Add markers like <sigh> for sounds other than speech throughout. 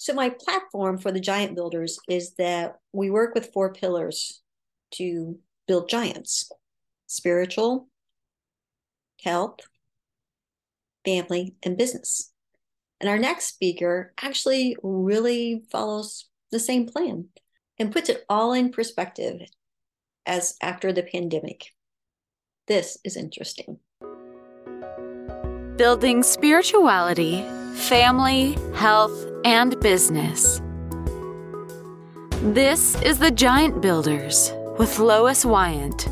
So, my platform for the Giant Builders is that we work with four pillars to build giants spiritual, health, family, and business. And our next speaker actually really follows the same plan and puts it all in perspective as after the pandemic. This is interesting. Building spirituality, family, health, and business. This is the Giant Builders with Lois Wyant.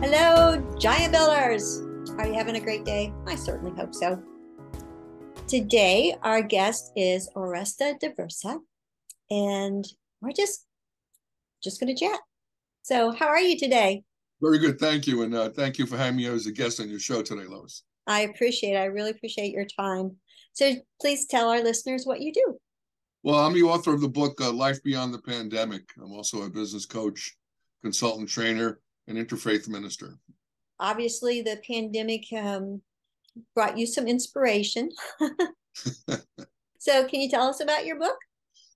Hello, Giant Builders! Are you having a great day? I certainly hope so. Today, our guest is Oresta Diversa, and we're just just going to chat. So, how are you today? Very good, thank you, and uh, thank you for having me as a guest on your show today, Lois. I appreciate. It. I really appreciate your time. So, please tell our listeners what you do. Well, I'm the author of the book uh, Life Beyond the Pandemic. I'm also a business coach, consultant, trainer, and interfaith minister. Obviously, the pandemic um, brought you some inspiration. <laughs> <laughs> so, can you tell us about your book?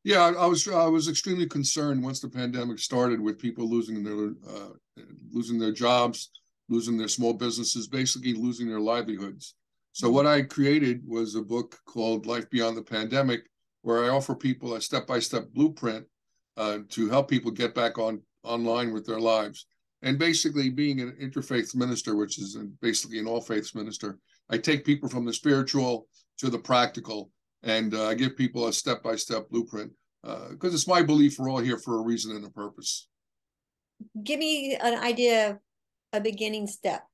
Yeah, I was I was extremely concerned once the pandemic started with people losing their uh, losing their jobs, losing their small businesses, basically losing their livelihoods. So what I created was a book called Life Beyond the Pandemic, where I offer people a step-by-step blueprint uh, to help people get back on online with their lives. And basically, being an interfaith minister, which is basically an all faiths minister, I take people from the spiritual to the practical and uh, I give people a step by step blueprint because uh, it's my belief we're all here for a reason and a purpose. Give me an idea a beginning step.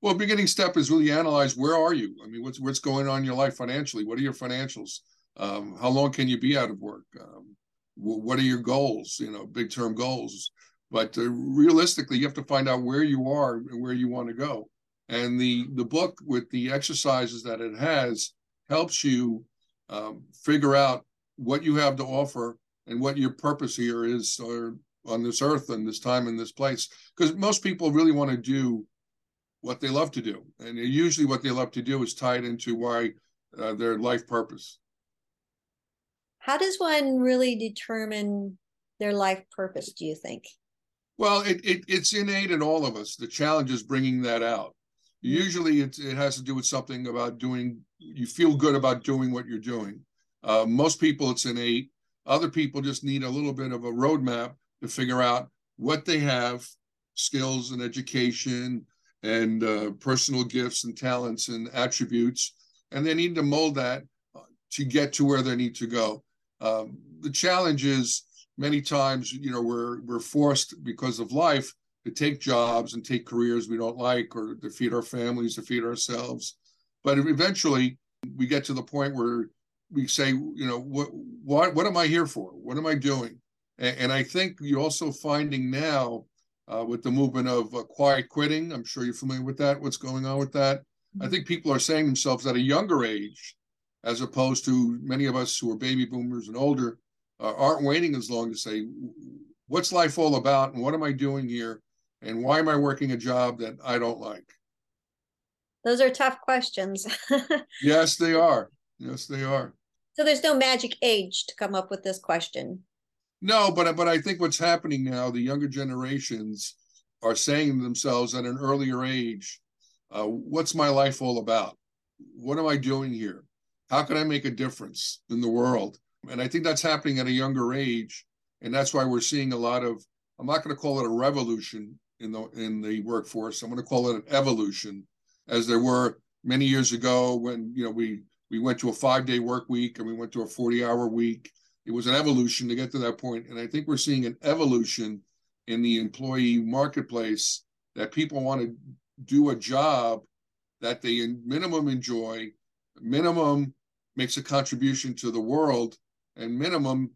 Well, beginning step is really analyze where are you? I mean, what's what's going on in your life financially? What are your financials? Um, how long can you be out of work? Um, what are your goals? You know, big term goals. But uh, realistically, you have to find out where you are and where you want to go. And the the book with the exercises that it has helps you um, figure out what you have to offer and what your purpose here is or on this earth and this time and this place because most people really want to do what they love to do and usually what they love to do is tied into why uh, their life purpose how does one really determine their life purpose do you think well it, it it's innate in all of us the challenge is bringing that out mm-hmm. usually it, it has to do with something about doing you feel good about doing what you're doing. Uh, most people, it's innate. Other people just need a little bit of a roadmap to figure out what they have, skills and education, and uh, personal gifts and talents and attributes, and they need to mold that uh, to get to where they need to go. Um, the challenge is many times, you know, we're we're forced because of life to take jobs and take careers we don't like, or to feed our families, to feed ourselves, but eventually, we get to the point where we say, you know, what what what am I here for? What am I doing? And, and I think you're also finding now uh, with the movement of uh, quiet quitting. I'm sure you're familiar with that. What's going on with that? Mm-hmm. I think people are saying themselves at a younger age, as opposed to many of us who are baby boomers and older, uh, aren't waiting as long to say, what's life all about, and what am I doing here, and why am I working a job that I don't like? Those are tough questions. <laughs> yes, they are. Yes, they are. So there's no magic age to come up with this question. No, but but I think what's happening now, the younger generations are saying to themselves at an earlier age, uh, "What's my life all about? What am I doing here? How can I make a difference in the world?" And I think that's happening at a younger age, and that's why we're seeing a lot of. I'm not going to call it a revolution in the in the workforce. I'm going to call it an evolution as there were many years ago when you know we we went to a five day work week and we went to a 40 hour week it was an evolution to get to that point and i think we're seeing an evolution in the employee marketplace that people want to do a job that they minimum enjoy minimum makes a contribution to the world and minimum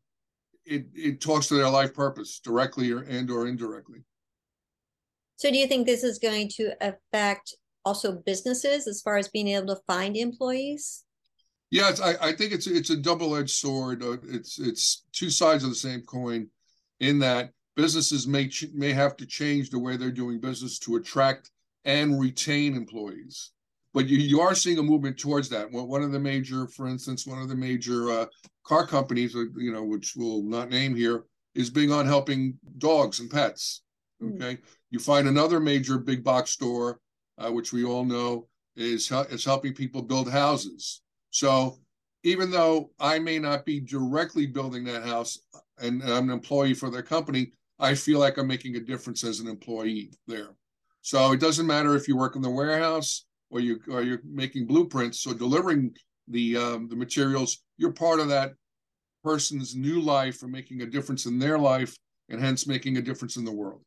it, it talks to their life purpose directly or and or indirectly so do you think this is going to affect also businesses as far as being able to find employees? Yes, I, I think it's it's a double-edged sword. Uh, it's it's two sides of the same coin, in that businesses may ch- may have to change the way they're doing business to attract and retain employees. but you, you are seeing a movement towards that. One of the major, for instance, one of the major uh, car companies, uh, you know, which we'll not name here, is big on helping dogs and pets. Hmm. Okay, mm. you find another major big box store, uh, which we all know is is helping people build houses. So even though I may not be directly building that house and I'm an employee for their company, I feel like I'm making a difference as an employee there. So it doesn't matter if you work in the warehouse or you or you're making blueprints or delivering the um, the materials. You're part of that person's new life or making a difference in their life, and hence making a difference in the world.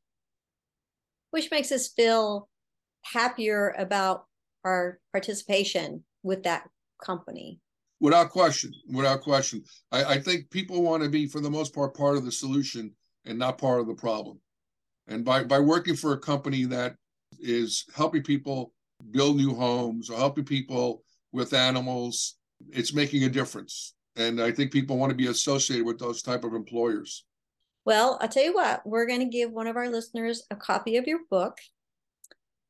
Which makes us feel happier about our participation with that company. Without question, without question. I, I think people want to be, for the most part, part of the solution and not part of the problem. And by, by working for a company that is helping people build new homes or helping people with animals, it's making a difference. And I think people want to be associated with those type of employers. Well, I'll tell you what, we're going to give one of our listeners a copy of your book.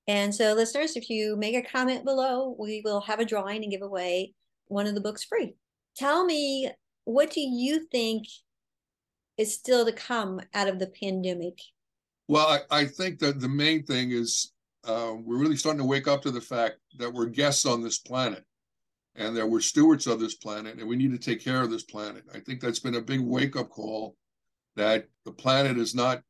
And so, listeners, if you make a comment below, we will have a drawing and give away one of the books free. Tell me, what do you think is still to come out of the pandemic? Well, I, I think that the main thing is uh, we're really starting to wake up to the fact that we're guests on this planet and that we're stewards of this planet and we need to take care of this planet. I think that's been a big wake up call that the planet is not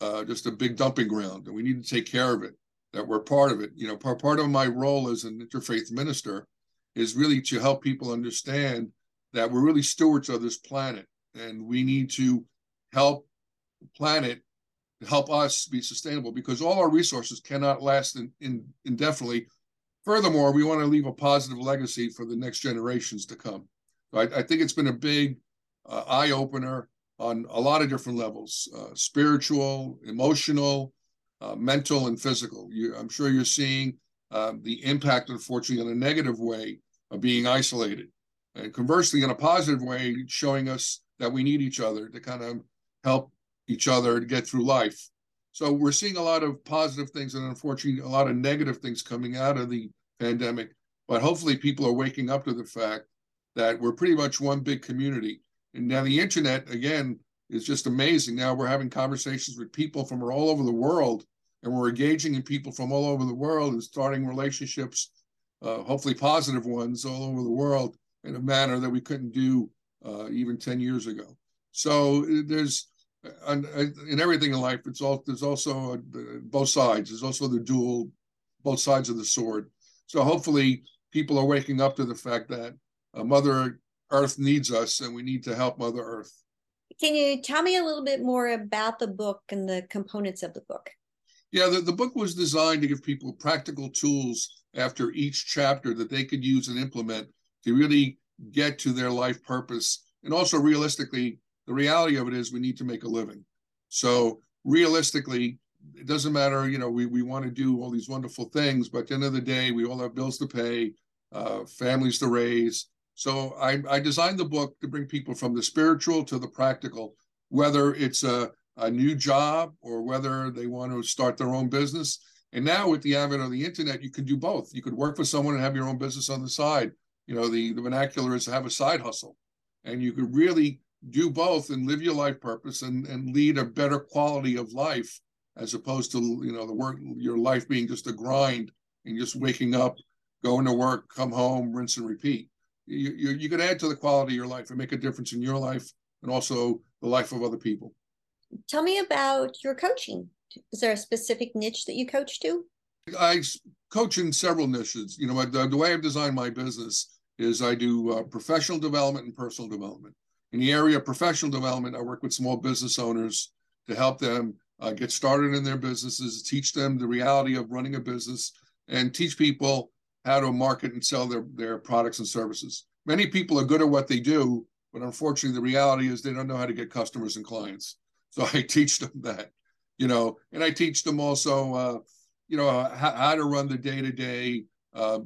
uh, just a big dumping ground and we need to take care of it, that we're part of it. You know, part, part of my role as an interfaith minister is really to help people understand that we're really stewards of this planet and we need to help the planet help us be sustainable because all our resources cannot last in, in, indefinitely. Furthermore, we want to leave a positive legacy for the next generations to come. I, I think it's been a big uh, eye opener on a lot of different levels uh, spiritual, emotional, uh, mental, and physical. You, I'm sure you're seeing um, the impact, unfortunately, in a negative way of being isolated. And conversely, in a positive way, showing us that we need each other to kind of help each other to get through life. So we're seeing a lot of positive things and unfortunately a lot of negative things coming out of the pandemic. But hopefully people are waking up to the fact that we're pretty much one big community. And now the internet, again, is just amazing. Now we're having conversations with people from all over the world and we're engaging in people from all over the world and starting relationships, uh, hopefully positive ones all over the world in a manner that we couldn't do uh, even 10 years ago. So uh, there's and in everything in life, it's all there's also a, both sides. There's also the dual, both sides of the sword. So hopefully, people are waking up to the fact that uh, Mother Earth needs us, and we need to help Mother Earth. Can you tell me a little bit more about the book and the components of the book? Yeah, the, the book was designed to give people practical tools after each chapter that they could use and implement to really get to their life purpose. And also, realistically, the reality of it is we need to make a living. So, realistically, it doesn't matter, you know, we, we want to do all these wonderful things, but at the end of the day, we all have bills to pay, uh, families to raise. So, I, I designed the book to bring people from the spiritual to the practical, whether it's a a new job or whether they want to start their own business. And now with the advent of the internet, you can do both. You could work for someone and have your own business on the side. You know, the, the vernacular is have a side hustle. And you could really do both and live your life purpose and, and lead a better quality of life as opposed to, you know, the work your life being just a grind and just waking up, going to work, come home, rinse and repeat. You, you, you could add to the quality of your life and make a difference in your life and also the life of other people tell me about your coaching. Is there a specific niche that you coach to? I coach in several niches. You know, the, the way I've designed my business is I do uh, professional development and personal development. In the area of professional development, I work with small business owners to help them uh, get started in their businesses, teach them the reality of running a business, and teach people how to market and sell their, their products and services. Many people are good at what they do, but unfortunately, the reality is they don't know how to get customers and clients. So <laughs> I teach them that, you know, and I teach them also, uh, you know, how, how to run the day to day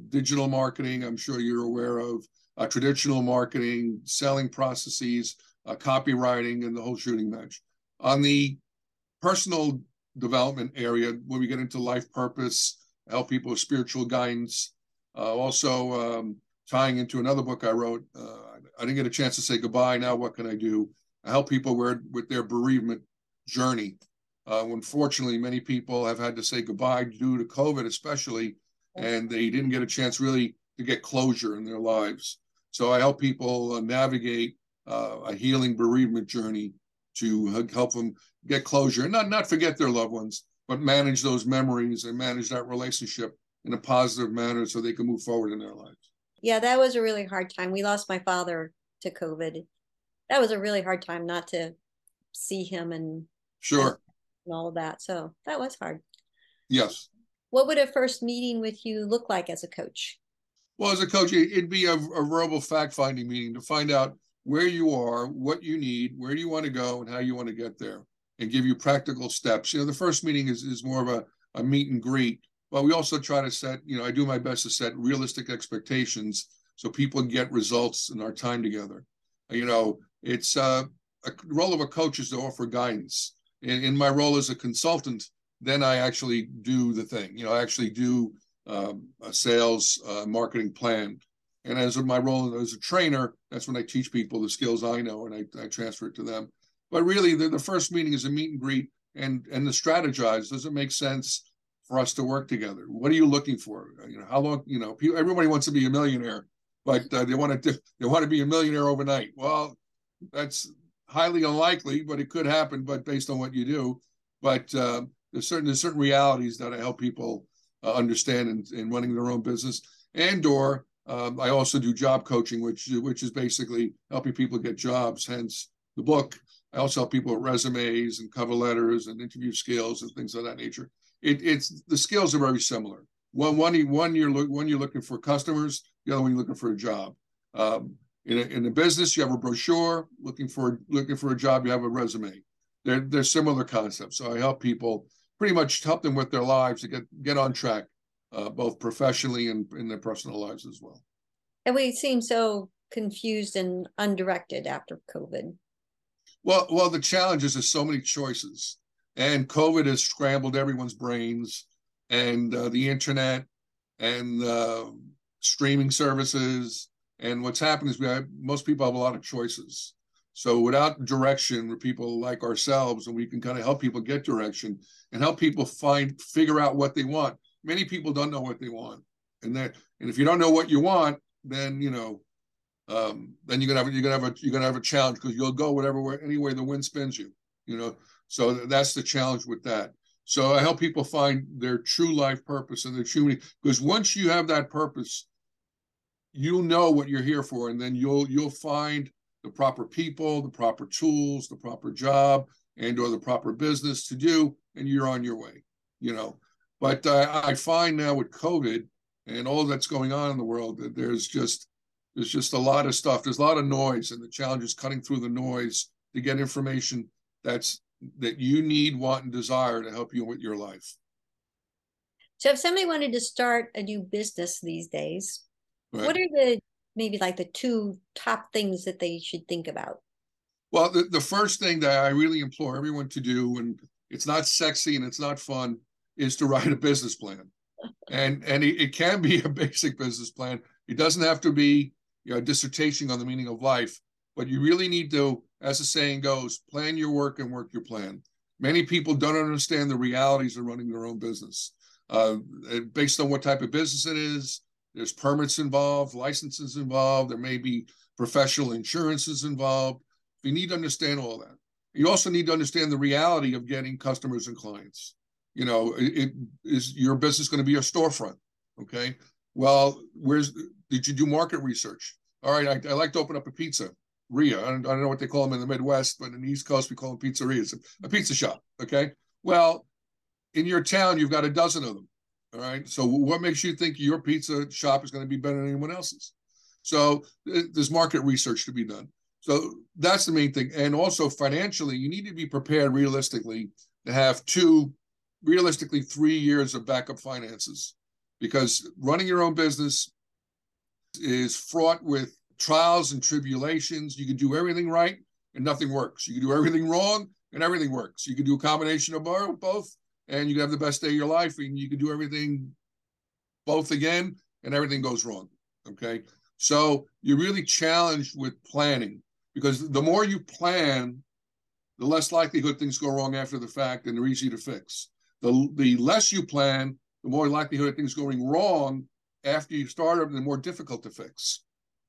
digital marketing. I'm sure you're aware of uh, traditional marketing, selling processes, uh, copywriting, and the whole shooting match. On the personal development area, when we get into life purpose, help people with spiritual guidance, also, um, tying into another book I wrote, uh, I didn't get a chance to say goodbye. Now, what can I do? I help people with, with their bereavement journey. Uh, unfortunately, many people have had to say goodbye due to COVID, especially, and they didn't get a chance really to get closure in their lives. So I help people uh, navigate uh, a healing bereavement journey to help them get closure and not not forget their loved ones, but manage those memories and manage that relationship in a positive manner so they can move forward in their lives. Yeah, that was a really hard time. We lost my father to COVID. That was a really hard time not to see him and sure and all of that. So that was hard. Yes. What would a first meeting with you look like as a coach? Well, as a coach, it'd be a, a verbal fact finding meeting to find out where you are, what you need, where do you want to go, and how you want to get there, and give you practical steps. You know, the first meeting is, is more of a, a meet and greet, but we also try to set, you know, I do my best to set realistic expectations so people get results in our time together. You know, it's uh, a role of a coach is to offer guidance. In, in my role as a consultant, then I actually do the thing. You know, I actually do um, a sales uh, marketing plan. And as my role as a trainer, that's when I teach people the skills I know and I, I transfer it to them. But really, the, the first meeting is a meet and greet and and to strategize. Does it make sense for us to work together? What are you looking for? You know, how long? You know, people, everybody wants to be a millionaire, but uh, they want to they want to be a millionaire overnight. Well, that's highly unlikely, but it could happen. But based on what you do, but uh, there's certain there's certain realities that I help people uh, understand in, in running their own business. And or um, I also do job coaching, which which is basically helping people get jobs. Hence the book. I also help people with resumes and cover letters and interview skills and things of that nature. It, it's the skills are very similar. One one one you're look one you're looking for customers. The other one you're looking for a job. Um, in a, in a business, you have a brochure. Looking for looking for a job, you have a resume. They're they're similar concepts. So I help people pretty much help them with their lives to get get on track, uh, both professionally and in their personal lives as well. And we seem so confused and undirected after COVID. Well, well, the challenge is there's so many choices, and COVID has scrambled everyone's brains, and uh, the internet, and uh, streaming services, and what's happened is we have most people have a lot of choices. So without direction, where people like ourselves, and we can kind of help people get direction and help people find figure out what they want. Many people don't know what they want, and that and if you don't know what you want, then you know, um, then you're gonna have you're gonna have a you're gonna have a challenge because you'll go whatever way any way the wind spins you. You know, so that's the challenge with that. So I help people find their true life purpose and their true because once you have that purpose, you'll know what you're here for, and then you'll you'll find the proper people, the proper tools, the proper job, and or the proper business to do, and you're on your way. You know, but uh, I find now with COVID and all that's going on in the world that there's just there's just a lot of stuff. There's a lot of noise, and the challenge is cutting through the noise to get information that's that you need, want, and desire to help you with your life. So, if somebody wanted to start a new business these days, right. what are the maybe like the two top things that they should think about? Well, the, the first thing that I really implore everyone to do, and it's not sexy and it's not fun, is to write a business plan. And and it, it can be <laughs> a basic business plan. It doesn't have to be you know, a dissertation on the meaning of life, but you really need to, as the saying goes, plan your work and work your plan. Many people don't understand the realities of running their own business. Uh, based on what type of business it is, there's permits involved, licenses involved. There may be professional insurances involved. You need to understand all that. You also need to understand the reality of getting customers and clients. You know, it, it is your business going to be a storefront. Okay. Well, where's did you do market research? All right, I, I like to open up a pizza. Ria. I don't, I don't, know what they call them in the Midwest, but in the East Coast we call them pizzerias. A pizza shop. Okay. Well, in your town you've got a dozen of them. All right. So what makes you think your pizza shop is going to be better than anyone else's? So uh, there's market research to be done. So that's the main thing. And also financially, you need to be prepared realistically to have two, realistically three years of backup finances, because running your own business is fraught with trials and tribulations. You can do everything right and nothing works. You can do everything wrong and everything works. You can do a combination of both and you can have the best day of your life and you can do everything both again and everything goes wrong. Okay. So you're really challenged with planning because the more you plan, the less likelihood things go wrong after the fact and they're easy to fix. The, the less you plan, the more likelihood of things going wrong after you start them, the more difficult to fix.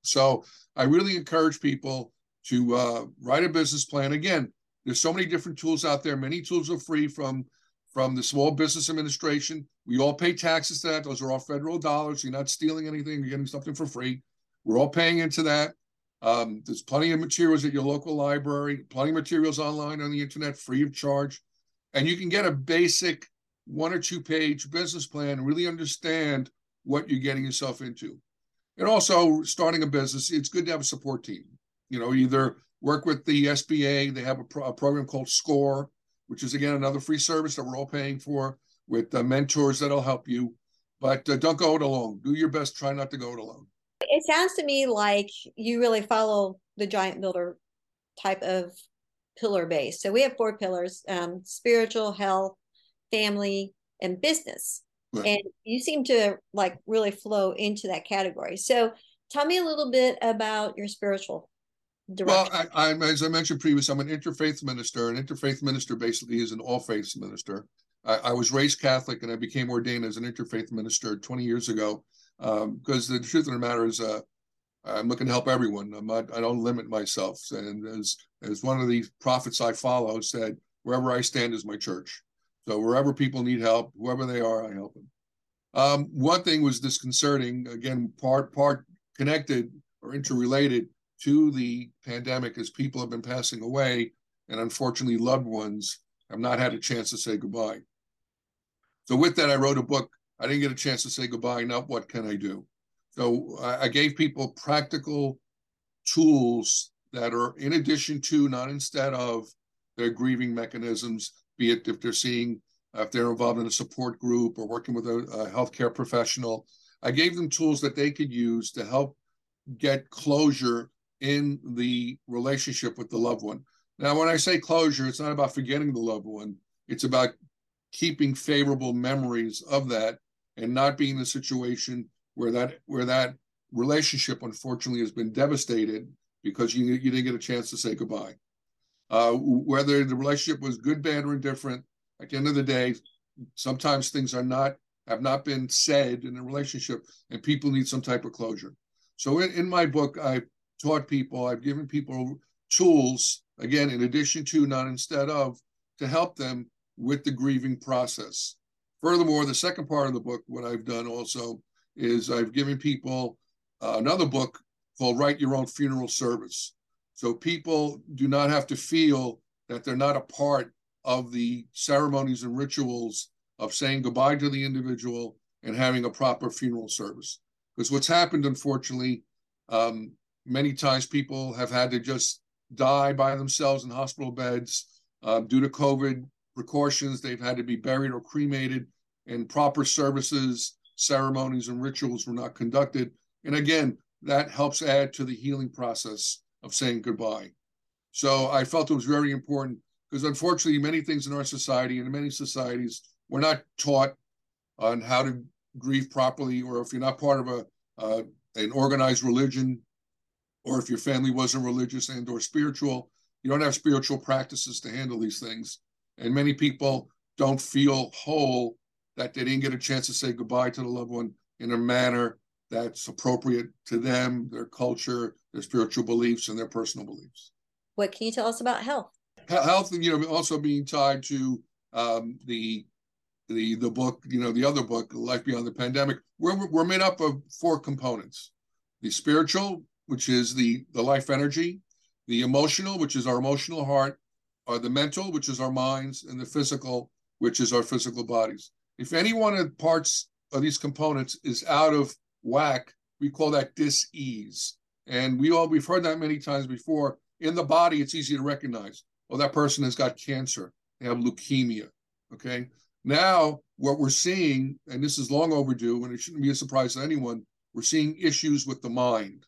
So I really encourage people to uh, write a business plan. Again, there's so many different tools out there. Many tools are free from from the Small Business Administration. We all pay taxes to that. Those are all federal dollars. You're not stealing anything. You're getting something for free. We're all paying into that. Um, there's plenty of materials at your local library, plenty of materials online on the internet, free of charge. And you can get a basic one or two page business plan and really understand what you're getting yourself into. And also, starting a business, it's good to have a support team. You know, either work with the SBA, they have a, pro- a program called SCORE, which is again another free service that we're all paying for with uh, mentors that'll help you. But uh, don't go it alone. Do your best. Try not to go it alone. It sounds to me like you really follow the giant builder type of pillar base. So we have four pillars: um, spiritual, health, family, and business. Right. And you seem to like really flow into that category. So tell me a little bit about your spiritual direction. Well, I, I, as I mentioned previously, I'm an interfaith minister. An interfaith minister basically is an all faiths minister. I, I, was raised Catholic and I became ordained as an interfaith minister 20 years ago. Um, because the truth of the matter is, uh, I'm looking to help everyone. I'm not, I don't limit myself. And as as one of the prophets I follow said, wherever I stand is my church. So wherever people need help, whoever they are, I help them. Um, one thing was disconcerting. Again, part part connected or interrelated to the pandemic as people have been passing away, and unfortunately, loved ones have not had a chance to say goodbye. So, with that, I wrote a book. I didn't get a chance to say goodbye. Now, what can I do? So, I, I gave people practical tools that are in addition to, not instead of, their grieving mechanisms, be it if they're seeing, uh, if they're involved in a support group or working with a, a healthcare professional. I gave them tools that they could use to help get closure in the relationship with the loved one. Now, when I say closure, it's not about forgetting the loved one, it's about keeping favorable memories of that and not being in a situation where that where that relationship unfortunately has been devastated because you you didn't get a chance to say goodbye. Uh, whether the relationship was good, bad, or indifferent, at the end of the day, sometimes things are not have not been said in a relationship, and people need some type of closure. So in, in my book, I've taught people, I've given people tools, again, in addition to, not instead of, to help them with the grieving process. Furthermore, the second part of the book, what I've done also is I've given people uh, another book called Write Your Own Funeral Service. So people do not have to feel that they're not a part of the ceremonies and rituals of saying goodbye to the individual and having a proper funeral service. Because what's happened, unfortunately, um, Many times people have had to just die by themselves in hospital beds uh, due to COVID precautions. They've had to be buried or cremated, and proper services, ceremonies, and rituals were not conducted. And again, that helps add to the healing process of saying goodbye. So I felt it was very important because unfortunately, many things in our society and in many societies, we're not taught on how to grieve properly, or if you're not part of a uh, an organized religion, or if your family wasn't religious and or spiritual, you don't have spiritual practices to handle these things. And many people don't feel whole that they didn't get a chance to say goodbye to the loved one in a manner that's appropriate to them, their culture, their spiritual beliefs, and their personal beliefs. What can you tell us about health? Health, you know, also being tied to um, the the the book, you know, the other book, Life Beyond the Pandemic. We're we're made up of four components: the spiritual, which is the the life energy, the emotional, which is our emotional heart, or the mental, which is our minds, and the physical, which is our physical bodies. If any one of the parts of these components is out of whack, we call that dis-ease. And we all we've heard that many times before. In the body, it's easy to recognize. Oh, that person has got cancer. They have leukemia. Okay. Now, what we're seeing, and this is long overdue, and it shouldn't be a surprise to anyone, we're seeing issues with the mind.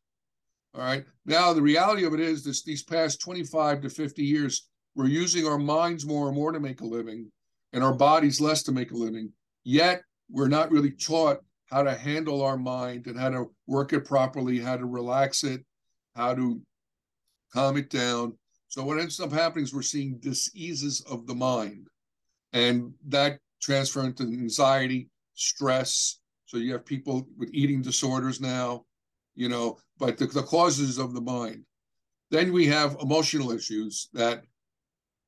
All right. Now, the reality of it is this these past 25 to 50 years, we're using our minds more and more to make a living and our bodies less to make a living. Yet, we're not really taught how to handle our mind and how to work it properly, how to relax it, how to calm it down. So what ends up happening is we're seeing diseases of the mind, and that transfer into anxiety, stress. So you have people with eating disorders now, you know, but the, the causes of the mind. Then we have emotional issues that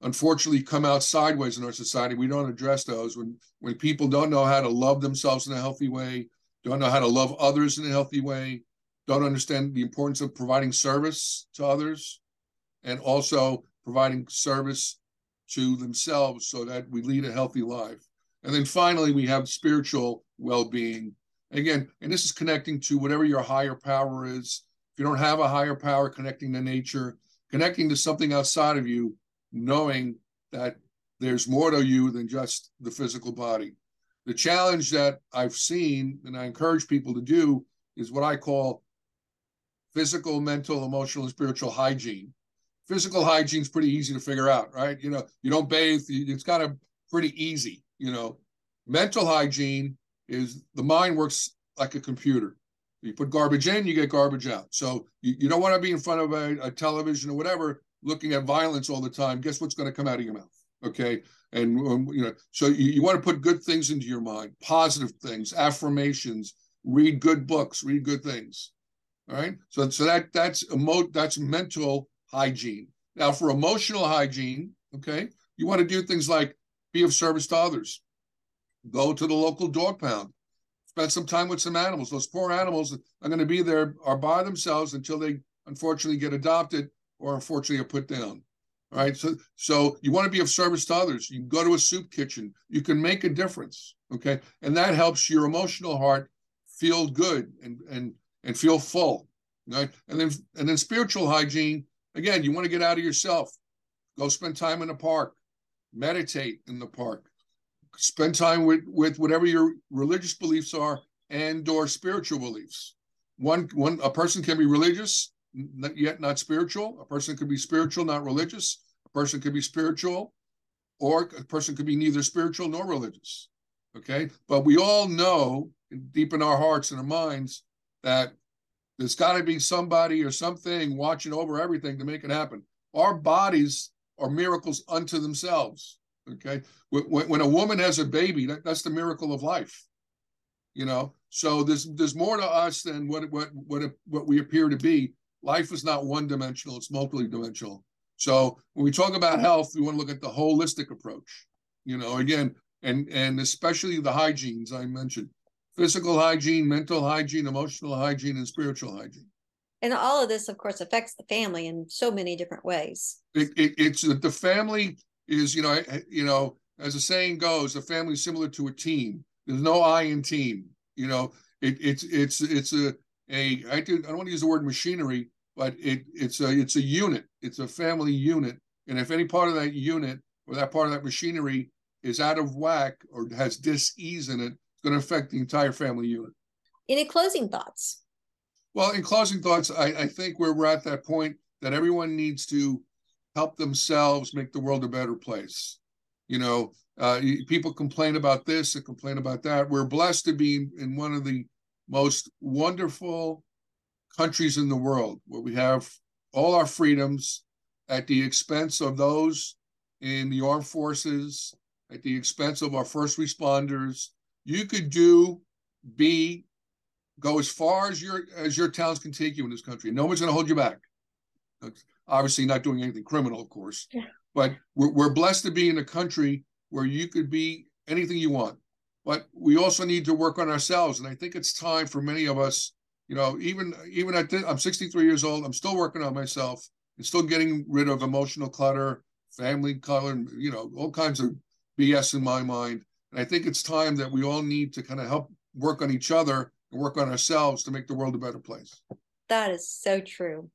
unfortunately come out sideways in our society. We don't address those when when people don't know how to love themselves in a healthy way, don't know how to love others in a healthy way, don't understand the importance of providing service to others, and also providing service to themselves so that we lead a healthy life. And then finally, we have spiritual well-being. Again, and this is connecting to whatever your higher power is. If you don't have a higher power, connecting to nature, connecting to something outside of you knowing that there's more to you than just the physical body. The challenge that I've seen and I encourage people to do is what I call physical, mental, emotional, and spiritual hygiene. Physical hygiene is pretty easy to figure out, right? You know, you don't bathe, it's kind of pretty easy, you know. Mental hygiene is the mind works like a computer. You put garbage in, you get garbage out. So you, you don't want to be in front of a, a television or whatever looking at violence all the time, guess what's going to come out of your mouth? Okay. And, um, you know, so you, you want to put good things into your mind, positive things, affirmations, read good books, read good things. All right. So, so that that's emo- that's mental hygiene. Now, for emotional hygiene, okay, you want to do things like be of service to others, go to the local dog pound, spend some time with some animals. Those poor animals are going to be there are by themselves until they unfortunately get adopted or unfortunately are put down. All right. So so you want to be of service to others. You can go to a soup kitchen. You can make a difference. Okay. And that helps your emotional heart feel good and and and feel full. Right. And then and then spiritual hygiene, again, you want to get out of yourself. Go spend time in the park, meditate in the park, spend time with with whatever your religious beliefs are and or spiritual beliefs. One one a person can be religious not yet not spiritual. A person could be spiritual, not religious. A person could be spiritual, or a person could be neither spiritual nor religious. Okay, but we all know deep in our hearts and our minds that there's got to be somebody or something watching over everything to make it happen. Our bodies are miracles unto themselves. Okay, when, when a woman has a baby, that, that's the miracle of life. You know, so there's there's more to us than what what what what we appear to be life is not one dimensional, it's multi-dimensional. So when we talk about health, we want to look at the holistic approach. You know, again, and and especially the hygienes I mentioned. Physical hygiene, mental hygiene, emotional hygiene, and spiritual hygiene. And all of this, of course, affects the family in so many different ways. It, it, it's the family is, you know, you know, as the saying goes, the family is similar to a team. There's no I in team. You know, it, it's it's it's a a I, do, I don't want to use the word machinery, but it it's a it's a unit. It's a family unit, and if any part of that unit or that part of that machinery is out of whack or has dis-ease in it, it's going to affect the entire family unit. Any closing thoughts? Well, in closing thoughts, I, I think we're, we're at that point that everyone needs to help themselves make the world a better place. You know, uh, people complain about this and complain about that. We're blessed to be in one of the most wonderful countries in the world where we have all our freedoms at the expense of those in the armed forces, at the expense of our first responders. You could do, be, go as far as your as your talents can take you in this country. No one's going to hold you back. Obviously, not doing anything criminal, of course. Yeah. But we're, we're blessed to be in a country where you could be anything you want but we also need to work on ourselves. And I think it's time for many of us, you know, even even at I'm 63 years old, I'm still working on myself and still getting rid of emotional clutter, family clutter, you know, all kinds of BS in my mind. And I think it's time that we all need to kind of help work on each other and work on ourselves to make the world a better place. That is so true.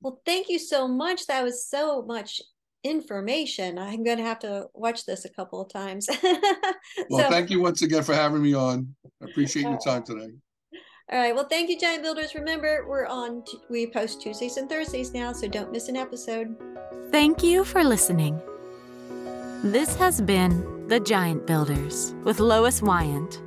Well, thank you so much. That was so much information. I'm going to have to watch this a couple of times. <laughs> well, so, thank you once again for having me on. I appreciate your time today. All right. Well, thank you, Giant Builders. Remember, we're on, we post Tuesdays and Thursdays now, so don't miss an episode. Thank you for listening. This has been The Giant Builders with Lois Wyant.